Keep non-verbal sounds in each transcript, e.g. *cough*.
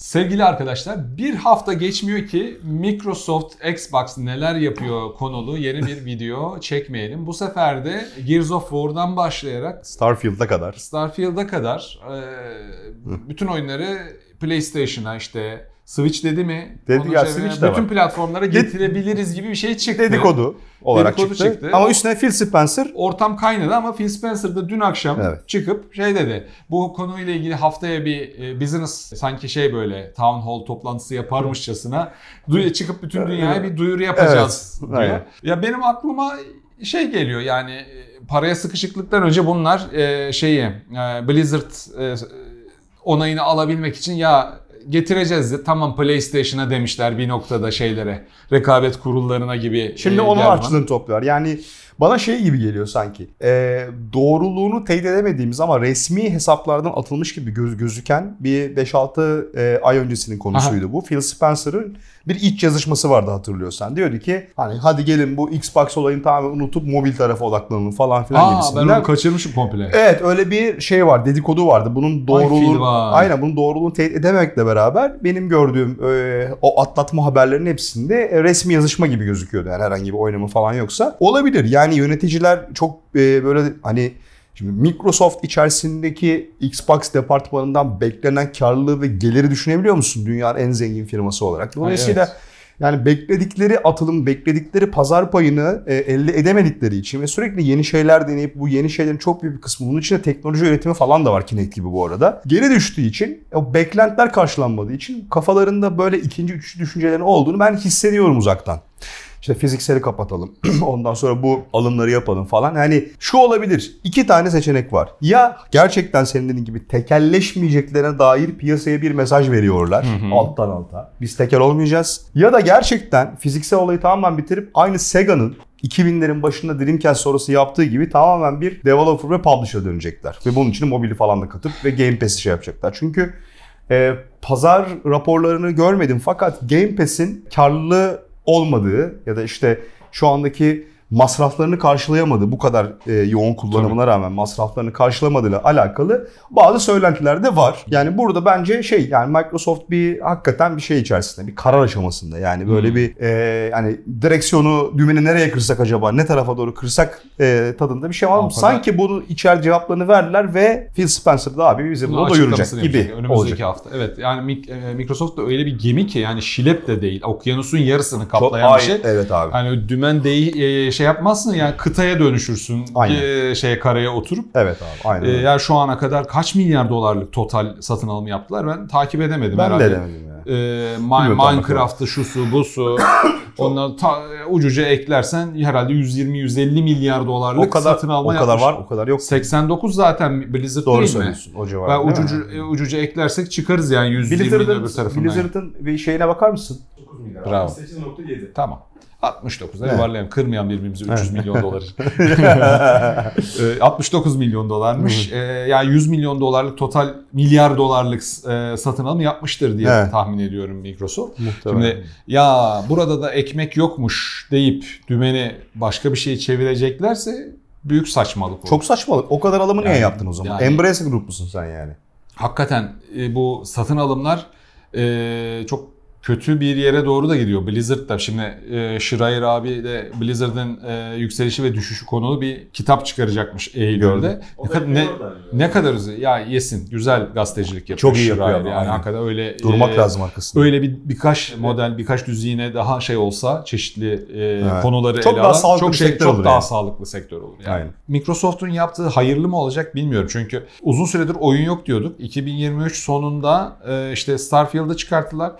Sevgili arkadaşlar bir hafta geçmiyor ki Microsoft Xbox neler yapıyor konulu yeni bir *laughs* video çekmeyelim. Bu sefer de Gears of War'dan başlayarak Starfield'a kadar. Starfield'a kadar e, bütün oyunları PlayStation'a işte Switch dedi mi? Dedi ya, Switch de Bütün var. platformlara getirebiliriz gibi bir şey çıktı. Dedikodu olarak Dedikodu çıktı. çıktı. Ama üstüne Phil Spencer Ortam kaynadı ama Phil Spencer da dün akşam Evet. çıkıp şey dedi. Bu konuyla ilgili haftaya bir e, business sanki şey böyle town hall toplantısı yaparmışçasına duy- çıkıp bütün dünyaya bir duyuru yapacağız Evet, diyor. aynen. Ya benim aklıma şey geliyor yani e, paraya sıkışıklıktan önce bunlar e, şeyi e, Blizzard e, onayını alabilmek için ya getireceğiz de tamam PlayStation'a demişler bir noktada şeylere rekabet kurullarına gibi. Şimdi e, onun harçlığını topluyor. Yani bana şey gibi geliyor sanki. Ee, doğruluğunu teyit edemediğimiz ama resmi hesaplardan atılmış gibi göz, gözüken bir 5-6 e, ay öncesinin konusuydu bu. Phil Spencer'ın bir iç yazışması vardı hatırlıyorsan. Diyordu ki hani hadi gelin bu Xbox olayını tamamen unutup mobil tarafa odaklanalım falan filan Aa ben gibisinden. onu kaçırmışım komple. Evet öyle bir şey var dedikodu vardı. Bunun doğruluğunu aynen bunun doğruluğunu teyit edememekle beraber benim gördüğüm e, o atlatma haberlerinin hepsinde e, resmi yazışma gibi gözüküyordu. Yani herhangi bir oynama falan yoksa olabilir. Yani yöneticiler çok e, böyle hani Şimdi Microsoft içerisindeki Xbox departmanından beklenen karlılığı ve geliri düşünebiliyor musun? Dünyanın en zengin firması olarak. Dolayısıyla evet. yani bekledikleri atılım, bekledikleri pazar payını e, elde edemedikleri için ve sürekli yeni şeyler deneyip bu yeni şeylerin çok büyük bir kısmı bunun içinde teknoloji üretimi falan da var Kinect gibi bu arada. Geri düştüğü için o beklentiler karşılanmadığı için kafalarında böyle ikinci, üçüncü düşüncelerin olduğunu ben hissediyorum uzaktan. İşte fizikseli kapatalım. *clears throat* Ondan sonra bu alımları yapalım falan. Yani şu olabilir. iki tane seçenek var. Ya gerçekten senin dediğin gibi tekelleşmeyeceklerine dair piyasaya bir mesaj veriyorlar. Alttan alta. Biz tekel olmayacağız. Ya da gerçekten fiziksel olayı tamamen bitirip aynı Sega'nın 2000'lerin başında Dreamcast sonrası yaptığı gibi tamamen bir developer ve publisher dönecekler. Ve bunun için mobili falan da katıp ve Game Pass'i şey yapacaklar. Çünkü e, pazar raporlarını görmedim fakat Game Pass'in karlı olmadığı ya da işte şu andaki masraflarını karşılayamadığı bu kadar e, yoğun kullanımına rağmen masraflarını karşılamadığıyla alakalı bazı söylentiler de var. Yani burada bence şey yani Microsoft bir hakikaten bir şey içerisinde bir karar aşamasında yani böyle Hmm. bir e, yani direksiyonu dümeni nereye kırsak acaba ne tarafa doğru kırsak e, tadında bir şey var. Ama Sanki bunu içer cevaplarını verdiler ve Phil Spencer da abi bizi Bunu açıklamasını gibi yapacak. Önümüzdeki olacak. hafta. Evet yani e, Microsoft da öyle bir gemi ki yani şilep de değil. Okyanusun yarısını kaplayan bir Ay, şey. Evet abi. Hani dümen değil e, şey yapmazsın yani kıtaya dönüşürsün. Aynen. E, şeye karaya oturup. Evet abi. Aynen. E, yani şu ana kadar kaç milyar dolarlık total satın alımı yaptılar ben takip edemedim ben herhalde. de demedim ya. E, Mi- Bilmiyorum, Minecraft'ı şusu busu *coughs* ondan ta, ucuca eklersen herhalde 120-150 milyar dolarlık O kadar satın alma o kadar yapmış. var, o kadar yok. 89 zaten Blizzard Doğru değil mi? söylüyorsun. O civar. Ben mi? ucucu, e, ucuca eklersek çıkarız yani 120 bin öbür tarafından. Blizzard'ın bir şeyine bakar mısın? 9 milyar. Bravo. 68.7. Tamam. 69'a Evet. yuvarlayalım. Kırmayalım birbirimizi 300 Evet. milyon doları. *laughs* Ee, 69 milyon dolarmış. Yani 100 milyon dolarlık total milyar dolarlık e, satın alım yapmıştır diye Evet. tahmin ediyorum Microsoft. Muhtemelen. Şimdi ya burada da ekmek yokmuş deyip dümeni başka bir şeye çevireceklerse büyük saçmalık olur. Çok saçmalık. O kadar alımı niye Yani- yaptın o zaman? yani- Embracer Group musun sen yani? hakikaten e, bu satın alımlar e, çok kötü bir yere doğru da gidiyor. Blizzard da şimdi e, Schreier abi de Blizzard'ın e, yükselişi ve düşüşü konulu bir kitap çıkaracakmış Eylül'de. Ne, kad- ne, ne kadar ya yesin güzel gazetecilik yapıyor. Çok iyi yapıyor Schreier yani aynen. hakikaten öyle Durmak e, lazım arkasında. Öyle bir birkaç model, birkaç düzine daha şey olsa, çeşitli e, Evet. konuları Çok ele daha alan çok şey sektör çok olur daha yani. sağlıklı sektör olur yani. Aynen. Microsoft'un yaptığı hayırlı mı olacak bilmiyorum. Çünkü uzun süredir oyun yok diyorduk. 2023 sonunda e, işte Starfield'ı çıkarttılar.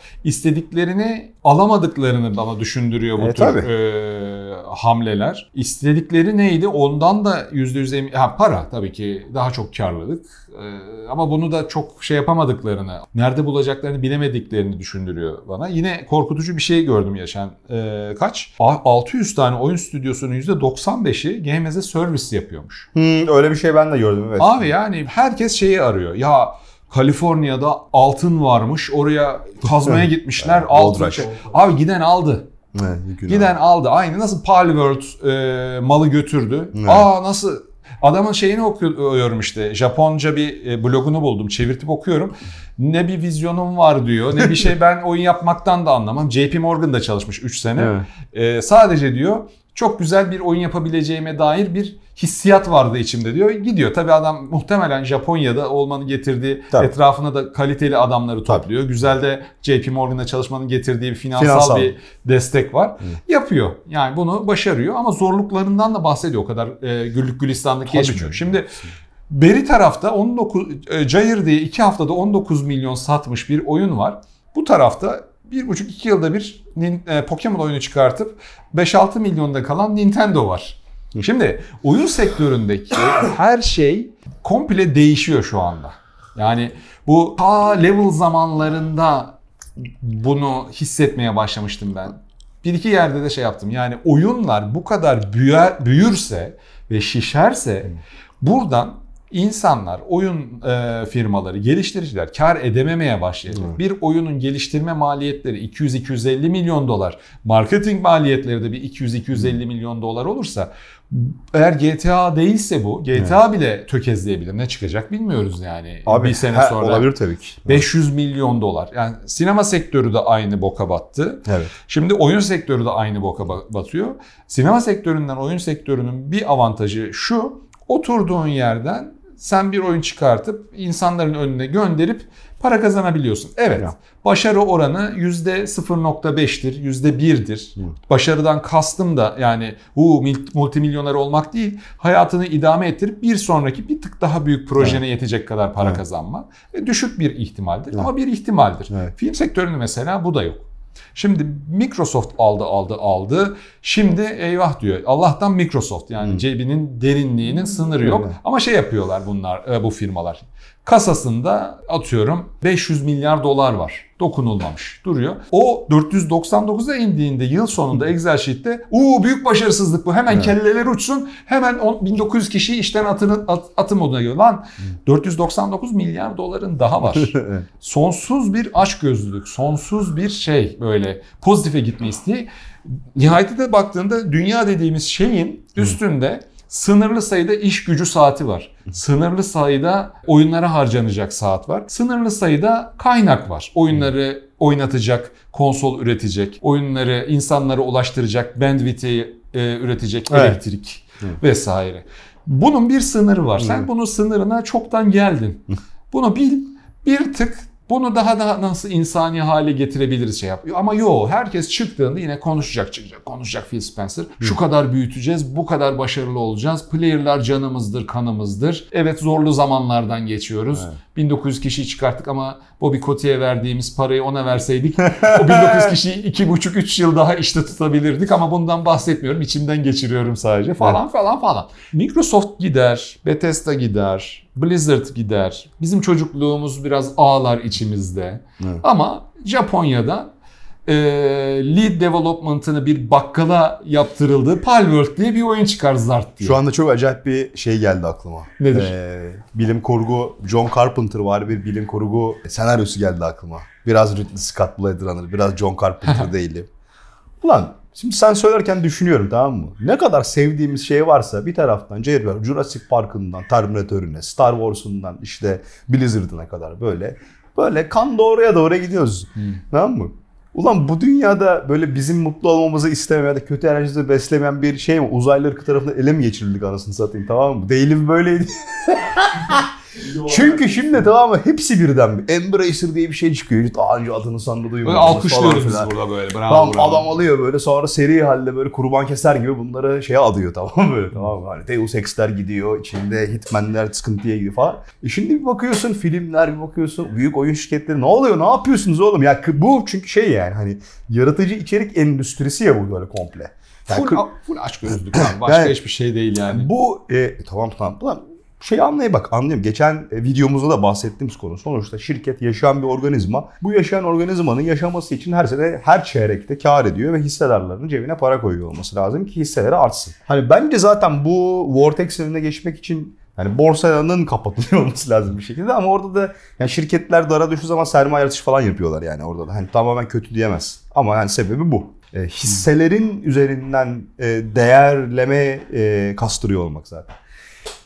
İstediklerini alamadıklarını bana düşündürüyor bu E, tür tabii. e, hamleler. İstedikleri neydi? Ondan da %100 emin. Ha, para tabii ki daha çok karlılık. E, ama bunu da çok şey yapamadıklarını, nerede bulacaklarını bilemediklerini düşündürüyor bana. Yine korkutucu bir şey gördüm yaşan. E, kaç? A- 600 tane oyun stüdyosunun %95'i Game as a Service yapıyormuş. Hmm, öyle bir şey ben de gördüm evet. Abi yani herkes şeyi arıyor. Ya Kaliforniya'da altın varmış. Oraya kazmaya *laughs* gitmişler. Altın. Şey- Abi giden aldı. Yükünü Giden al. aldı. Aynı nasıl Palworld e, malı götürdü. Evet. Aa nasıl Adamın şeyini okuyorum işte. Japonca bir e, blogunu buldum. Çevirtip okuyorum. Ne bir vizyonum var diyor. Ne bir şey *laughs* ben oyun yapmaktan da anlamam. JP Morgan'da çalışmış 3 sene. Evet. Ee, sadece diyor çok güzel bir oyun yapabileceğime dair bir hissiyat vardı içimde diyor. Gidiyor. Tabii adam muhtemelen Japonya'da olmanın getirdiği Tabii. etrafına da kaliteli adamları topluyor. Güzel de JP Morgan'da çalışmanın getirdiği bir finansal, Finansal. bir destek var. Yapıyor. Yani bunu başarıyor ama zorluklarından da bahsediyor. O kadar e, güllük gülistanlık Tabii geçmiyor. canım. Şimdi Beri tarafta 19 e, Jair diye 2 haftada 19 milyon satmış bir oyun var. Bu tarafta 1,5-2 yılda bir e, Pokemon oyunu çıkartıp 5-6 milyonda kalan Nintendo var. Şimdi oyun sektöründeki *coughs* her şey komple değişiyor şu anda. Yani bu ta level zamanlarında bunu hissetmeye başlamıştım ben. Bir iki yerde de şey yaptım. Yani oyunlar bu kadar büyür, büyürse ve şişerse buradan insanlar, oyun e, firmaları, geliştiriciler kar edememeye başlayacak. Evet. Bir oyunun geliştirme maliyetleri 200-250 milyon dolar, marketing maliyetleri de bir 200-250 milyon dolar olursa eğer GTA değilse bu, GTA bile tökezleyebilir. Ne çıkacak bilmiyoruz yani. bir sene sonra. Olabilir tabii ki. 500 milyon dolar. Yani sinema sektörü de aynı boka battı. Evet. Şimdi oyun sektörü de aynı boka ba- batıyor. Sinema sektöründen oyun sektörünün bir avantajı şu. Oturduğun yerden sen bir oyun çıkartıp insanların önüne gönderip para kazanabiliyorsun. Evet. Ya. Başarı oranı %0.5'tir, %1'dir. Başarıdan kastım da yani bu multimilyoner olmak değil, hayatını idame ettirip bir sonraki bir tık daha büyük projene yetecek kadar para Evet. kazanma. E, düşük bir ihtimaldir Evet. ama bir ihtimaldir. Evet. Film sektöründe mesela bu da yok. Şimdi Microsoft aldı aldı aldı. Şimdi eyvah diyor. Allah'tan Microsoft yani cebinin derinliğinin sınırı yok. Evet. Ama şey yapıyorlar bunlar e, bu firmalar. Kasasında atıyorum 500 milyar dolar var. Dokunulmamış duruyor. O 499'a indiğinde yıl sonunda Excel sheet'te uuu büyük başarısızlık bu. Hemen Evet. kelleler uçsun. Hemen on- 1900 kişiyi işten atın, at, atı moduna giriyor. Lan 499 milyar doların daha var *laughs* sonsuz bir açgözlülük, sonsuz bir şey böyle pozitife gitme isteği. Nihayetinde de baktığında dünya dediğimiz şeyin üstünde sınırlı sayıda iş gücü saati var. Sınırlı sayıda oyunlara harcanacak saat var. Sınırlı sayıda kaynak var. Oyunları oynatacak, konsol üretecek, oyunları insanlara ulaştıracak, bandwidth'i e, üretecek, Evet. elektrik vesaire. Bunun bir sınırı var. Sen Hı. bunun sınırına çoktan geldin. Bunu bil, bir tık bunu daha da nasıl insani hale getirebiliriz şey yapıyor. Ama yo herkes çıktığında yine konuşacak çıkacak. Konuşacak Phil Spencer. Şu kadar büyüteceğiz, bu kadar başarılı olacağız. Player'lar canımızdır, kanımızdır. Evet zorlu zamanlardan geçiyoruz. 1900 kişiyi çıkarttık ama Bobby Kotick'e verdiğimiz parayı ona verseydik o 1900 *laughs* kişiyi 2,5-3 yıl daha işte tutabilirdik ama bundan bahsetmiyorum. İçimden geçiriyorum sadece falan falan falan. Microsoft gider, Bethesda gider, Blizzard gider. Bizim çocukluğumuz biraz ağlar içimizde. Evet. Ama Japonya'da e, lead development'ını bir bakkala yaptırıldığı Palworld diye bir oyun çıkar Zart diye. Şu anda çok acayip bir şey geldi aklıma. Nedir? Ee, bilim kurgu, John Carpenter var bir bilim kurgu senaryosu geldi aklıma. Biraz Ridley Scott Blade Runner, biraz John Carpenter *laughs* değilim. Ulan şimdi sen söylerken düşünüyorum tamam mı? Ne kadar sevdiğimiz şey varsa bir taraftan J.R. Jurassic Park'ından Terminator'üne, Star Wars'undan işte Blizzard'ına kadar böyle böyle kan doğruya doğru gidiyoruz. Tamam mı? Ulan bu dünyada böyle bizim mutlu olmamızı istemeyen ya da kötü enerjimizi beslemeyen bir şey mi? Uzaylı ırkı tarafından ele mi geçirildik anasını satayım tamam mı? Değilim böyleydi. *laughs* Çünkü şimdi tamam mı hepsi birden bir. Embracer diye bir şey çıkıyor. Hiç Daha önce adını sandı Böyle duymadım. alkışlıyoruz biz burada böyle. Bravo, Tamam bravo. adam alıyor böyle sonra seri halde böyle kurban keser gibi bunları şeye adıyor tamam mı böyle tamam mı? Hani Deus Ex'ler gidiyor içinde Hitman'ler sıkıntıya gidiyor falan. E şimdi bir bakıyorsun filmler bir bakıyorsun büyük oyun şirketleri ne oluyor ne yapıyorsunuz oğlum? Ya bu çünkü şey yani hani yaratıcı içerik endüstrisi ya bu böyle komple. Yani Full, full aç gözlük abi. Başka Yani- hiçbir şey değil yani. bu e, tamam tamam. Ulan şey anlay bak anlıyorum. Geçen e, videomuzda da bahsettiğimiz konu. Sonuçta şirket yaşayan bir organizma. Bu yaşayan organizmanın yaşaması için her sene her çeyrekte kar ediyor ve hissedarlarının cebine para koyuyor olması lazım ki hisseleri artsın. Hani bence zaten bu Vortex önüne geçmek için yani borsanın kapatılıyor *laughs* olması lazım bir şekilde ama orada da yani şirketler dara düştüğü zaman sermaye artışı falan yapıyorlar yani orada da. Hani tamamen kötü diyemez. Ama yani sebebi bu. E, hisselerin üzerinden e, değerleme e, kastırıyor olmak zaten.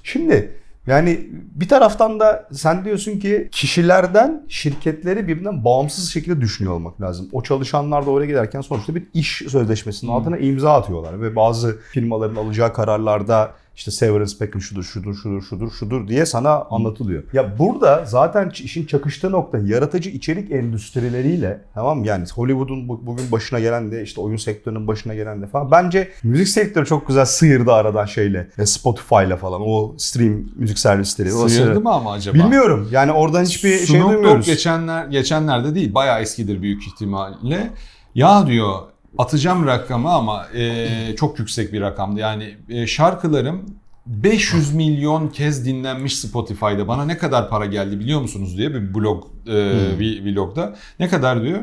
Şimdi yani bir taraftan da sen diyorsun ki kişilerden şirketleri birbirinden bağımsız şekilde düşünüyor olmak lazım. O çalışanlar da oraya giderken sonuçta bir iş sözleşmesinin altına imza atıyorlar ve bazı firmaların alacağı kararlarda işte severance package şudur, şudur, şudur, şudur, şudur diye sana anlatılıyor. Ya burada zaten işin çakıştığı nokta yaratıcı içerik endüstrileriyle tamam? Yani Hollywood'un bu- bugün başına gelen de işte oyun sektörünün başına gelen de falan. Bence müzik sektörü çok güzel sıyırdı aradan şeyle. E, Spotify'la falan o stream müzik servisleri. Sıyırdı sıyırdı. mı ama acaba? Bilmiyorum. Yani oradan hiçbir şey Snoop Dogg duymuyoruz. geçenler, geçenlerde değil bayağı eskidir büyük ihtimalle. Ya diyor atacağım rakamı ama e, çok yüksek bir rakamdı. Yani e, şarkılarım 500 milyon kez dinlenmiş Spotify'da. Bana ne kadar para geldi biliyor musunuz diye bir blog e, bir vlogda. Ne kadar diyor?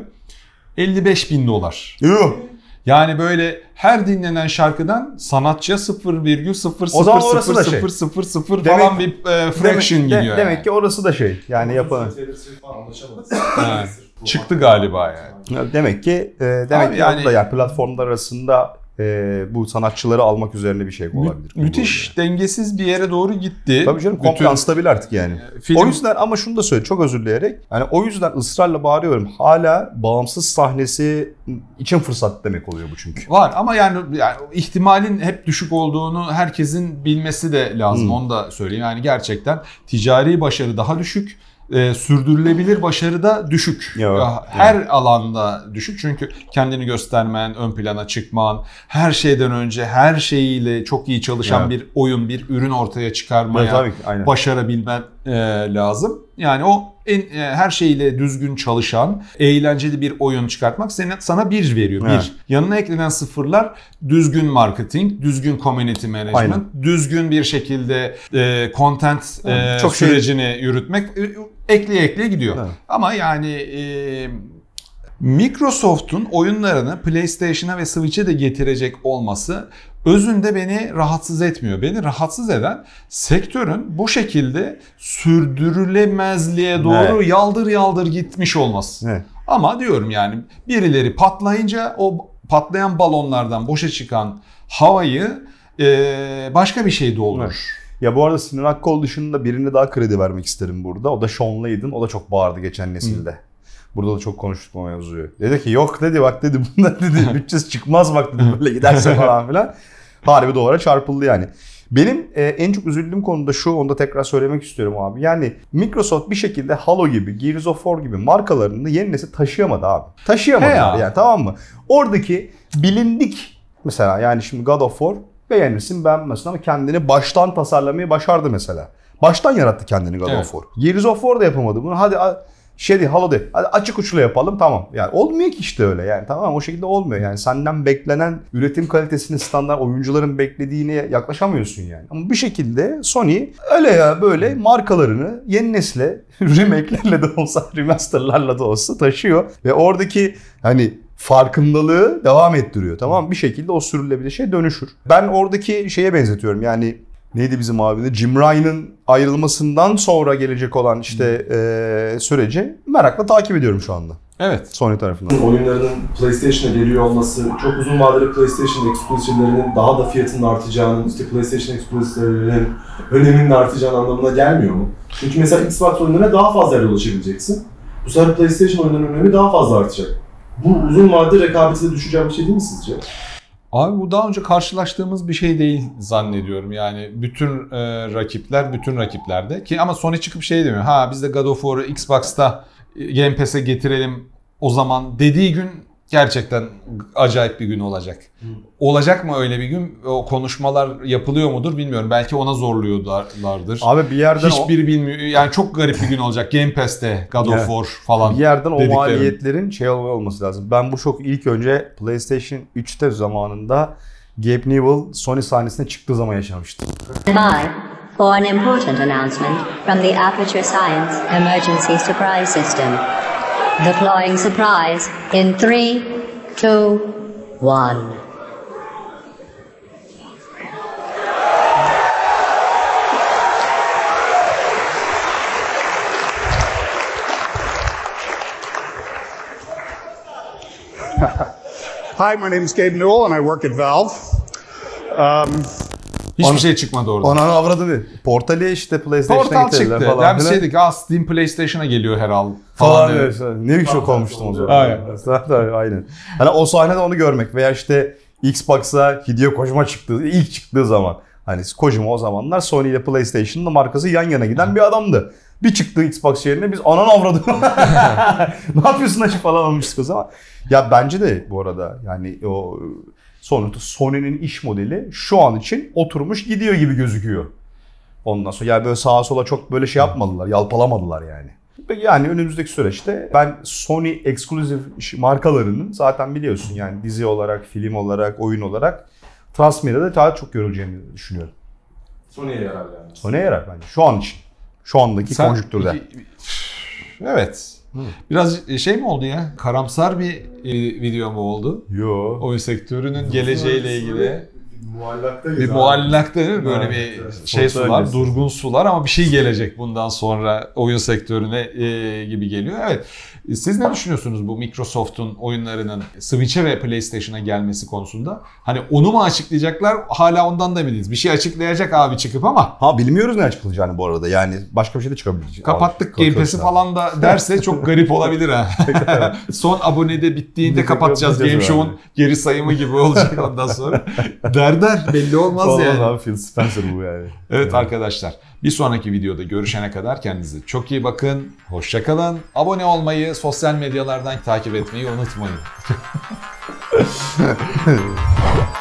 55 bin dolar. Yuh. Yani böyle her dinlenen şarkıdan sanatçıya 0,000000 O zaman orası da şey. falan Demek- bir e, fraction Demek, de- gidiyor. demek yani. ki orası da şey. Yani. Evet. Çıktı galiba yani. Demek ki e, demek Abi ki yani- yani, da yani platformlar arasında e, bu sanatçıları almak üzerine bir şey Mü- olabilir. müthiş dengesiz bir yere doğru gitti. Tabii canım komple stabil artık yani. film- O yüzden ama şunu da söyle çok özür dileyerek. Yani o yüzden ısrarla bağırıyorum. Hala bağımsız sahnesi için fırsat demek oluyor bu çünkü. Var ama yani, yani ihtimalin hep düşük olduğunu herkesin bilmesi de lazım. Hmm. Onu da söyleyeyim. Yani gerçekten ticari başarı daha düşük. E, sürdürülebilir başarı da düşük. Ya, Her alanda düşük çünkü kendini göstermen, ön plana çıkman, her şeyden önce her şeyiyle çok iyi çalışan Evet. bir oyun, bir ürün ortaya çıkarmaya Evet, tabii ki, aynen. başarabilmen e, lazım. Yani o en, e, her şeyle düzgün çalışan, eğlenceli bir oyun çıkartmak seni, sana bir veriyor. Evet. Bir. Yanına eklenen sıfırlar düzgün marketing, düzgün community management, Aynen. düzgün bir şekilde e, content e, Çok şey- sürecini yürütmek e, ekleye ekleye gidiyor. Evet. Ama yani e, Microsoft'un oyunlarını PlayStation'a ve Switch'e de getirecek olması özünde beni rahatsız etmiyor. Beni rahatsız eden sektörün bu şekilde sürdürülemezliğe doğru Evet. yaldır yaldır gitmiş olması. Evet. Ama diyorum yani birileri patlayınca o patlayan balonlardan boşa çıkan havayı e, başka bir şey doldurur. Ya bu arada Sinan Akkol dışında birine daha kredi vermek isterim burada. O da Sean Layden. O da çok bağırdı geçen nesilde. Burada da çok konuştuk o mevzuyu. Dedi ki yok dedi bak dedi bunlar dedi *laughs* bütçesi çıkmaz bak dedi böyle giderse *laughs* falan filan. Harbi duvara çarpıldı yani. Benim e, en çok üzüldüğüm konu da şu, onu da tekrar söylemek istiyorum abi. Yani Microsoft bir şekilde Halo gibi, Gears of War gibi markalarını yeni nesil taşıyamadı abi. Taşıyamadılar ya. yani tamam mı? Oradaki bilindik mesela yani şimdi God of War beğenirsin beğenmezsin ama kendini baştan tasarlamayı başardı mesela. Baştan yarattı kendini God Evet. of War. Gears of War da yapamadı bunu. Hadi şey değil, Halo değil. Hadi açık uçlu yapalım tamam. Yani olmuyor ki işte öyle yani tamam o şekilde olmuyor. Yani senden beklenen üretim kalitesini standart oyuncuların beklediğine yaklaşamıyorsun yani. Ama bir şekilde Sony öyle ya böyle markalarını yeni nesle *laughs* remake'lerle de olsa *laughs* remaster'larla da olsa taşıyor. Ve oradaki hani farkındalığı devam ettiriyor tamam? Bir şekilde o sürülebilir şey dönüşür. Ben oradaki şeye benzetiyorum yani neydi bizim abide Jim Ryan'ın ayrılmasından sonra gelecek olan işte eee, süreci merakla takip ediyorum şu anda Evet. Sony tarafından. Oyunlarının PlayStation'a geliyor olması, çok uzun vadeli PlayStation exclusive'lerinin daha da fiyatının artacağının, işte PlayStation exclusive'lerinin öneminin artacağının anlamına gelmiyor mu? Çünkü mesela Xbox oyunlarına daha fazla yere ulaşabileceksin. Bu sefer PlayStation oyunlarının önemi daha fazla artacak. Bu uzun vadede rekabeti de düşeceği bir şey değil mi sizce? Abi bu daha önce karşılaştığımız bir şey değil zannediyorum. Yani bütün e, rakipler, bütün rakiplerde ki ama Sony çıkıp şey demiyor. Ha biz de God of War'ı Xbox'ta e, Game Pass'e getirelim o zaman dediği gün gerçekten acayip bir gün olacak. Olacak mı öyle bir gün? O konuşmalar yapılıyor mudur bilmiyorum. Belki ona zorluyorlardır. Abi bir yerden o, Hiçbiri bilmiyor. Yani çok garip bir gün olacak. Game Pass'te God of Evet. War falan. bir yerden o maliyetlerin şey olması lazım. Ben bu çok ilk önce PlayStation 3'te zamanında Gabe Newell Sony sahnesine çıktığı zaman yaşamıştım. Stand by for an important announcement from the Aperture Science Emergency Surprise System. Deploying surprise in three, two, one. *laughs* Hi, my name is Gabe Newell, and I work at Valve. Um, Hiçbir Ana- şey çıkmadı orada. Ananı avradını. Portali işte PlayStation'a Portal getirdiler çıktı. falan. Ben şey dedik. Aa Steam PlayStation'a geliyor herhalde. falan Falan işte. Ne bir şok olmuştum o zaman. Aynen. *laughs* Aynen. Hani o sahnede onu görmek veya işte Xbox'a Hideo Kojima çıktığı, ilk çıktığı zaman. Hani Kojima o zamanlar Sony ile PlayStation'ın da markası yan yana giden bir adamdı. Bir çıktı Xbox yerine biz anan avradı. *laughs* ne yapıyorsun açık falan olmuştuk o zaman. Ya bence de bu arada yani o sonuçta Sony'nin iş modeli şu an için oturmuş gidiyor gibi gözüküyor. Ondan sonra yani böyle sağa sola çok böyle şey yapmadılar, yalpalamadılar yani. Yani önümüzdeki süreçte ben Sony eksklusif markalarının zaten biliyorsun yani dizi olarak, film olarak, oyun olarak transmediada daha çok görüleceğini düşünüyorum. Sony'ye yarar yani. Sony'ye yarar bence şu an için. Şu andaki Sen- konjüktürde. Evet. Biraz şey mi oldu ya? Karamsar bir e, video mu oldu? Yo. Oyun sektörünün geleceğiyle ilgili. Muallaktayız Bir muallakta değil mi? Böyle Evet, bir evet. şey sular, öncesi. durgun sular ama bir şey gelecek bundan sonra oyun sektörüne e, gibi geliyor. Evet. Siz ne düşünüyorsunuz bu Microsoft'un oyunlarının Switch'e ve PlayStation'a gelmesi konusunda? Hani onu mu açıklayacaklar? Hala ondan da eminiz. Bir şey açıklayacak abi çıkıp ama Ha bilmiyoruz ne açıklayacağını bu arada. Yani başka bir şey de çıkabilir. kapattık Game Pass'i falan da derse çok *laughs* garip olabilir ha. Son abonede bittiğinde kapatacağız Game Show'un geri sayımı gibi olacak ondan sonra. Der *laughs* der belli olmaz Olmaz yani. abi Phil Spencer bu yani. Evet arkadaşlar bir sonraki videoda görüşene kadar kendinize çok iyi bakın. Hoşçakalın. Abone olmayı, sosyal medyalardan takip etmeyi unutmayın. *laughs*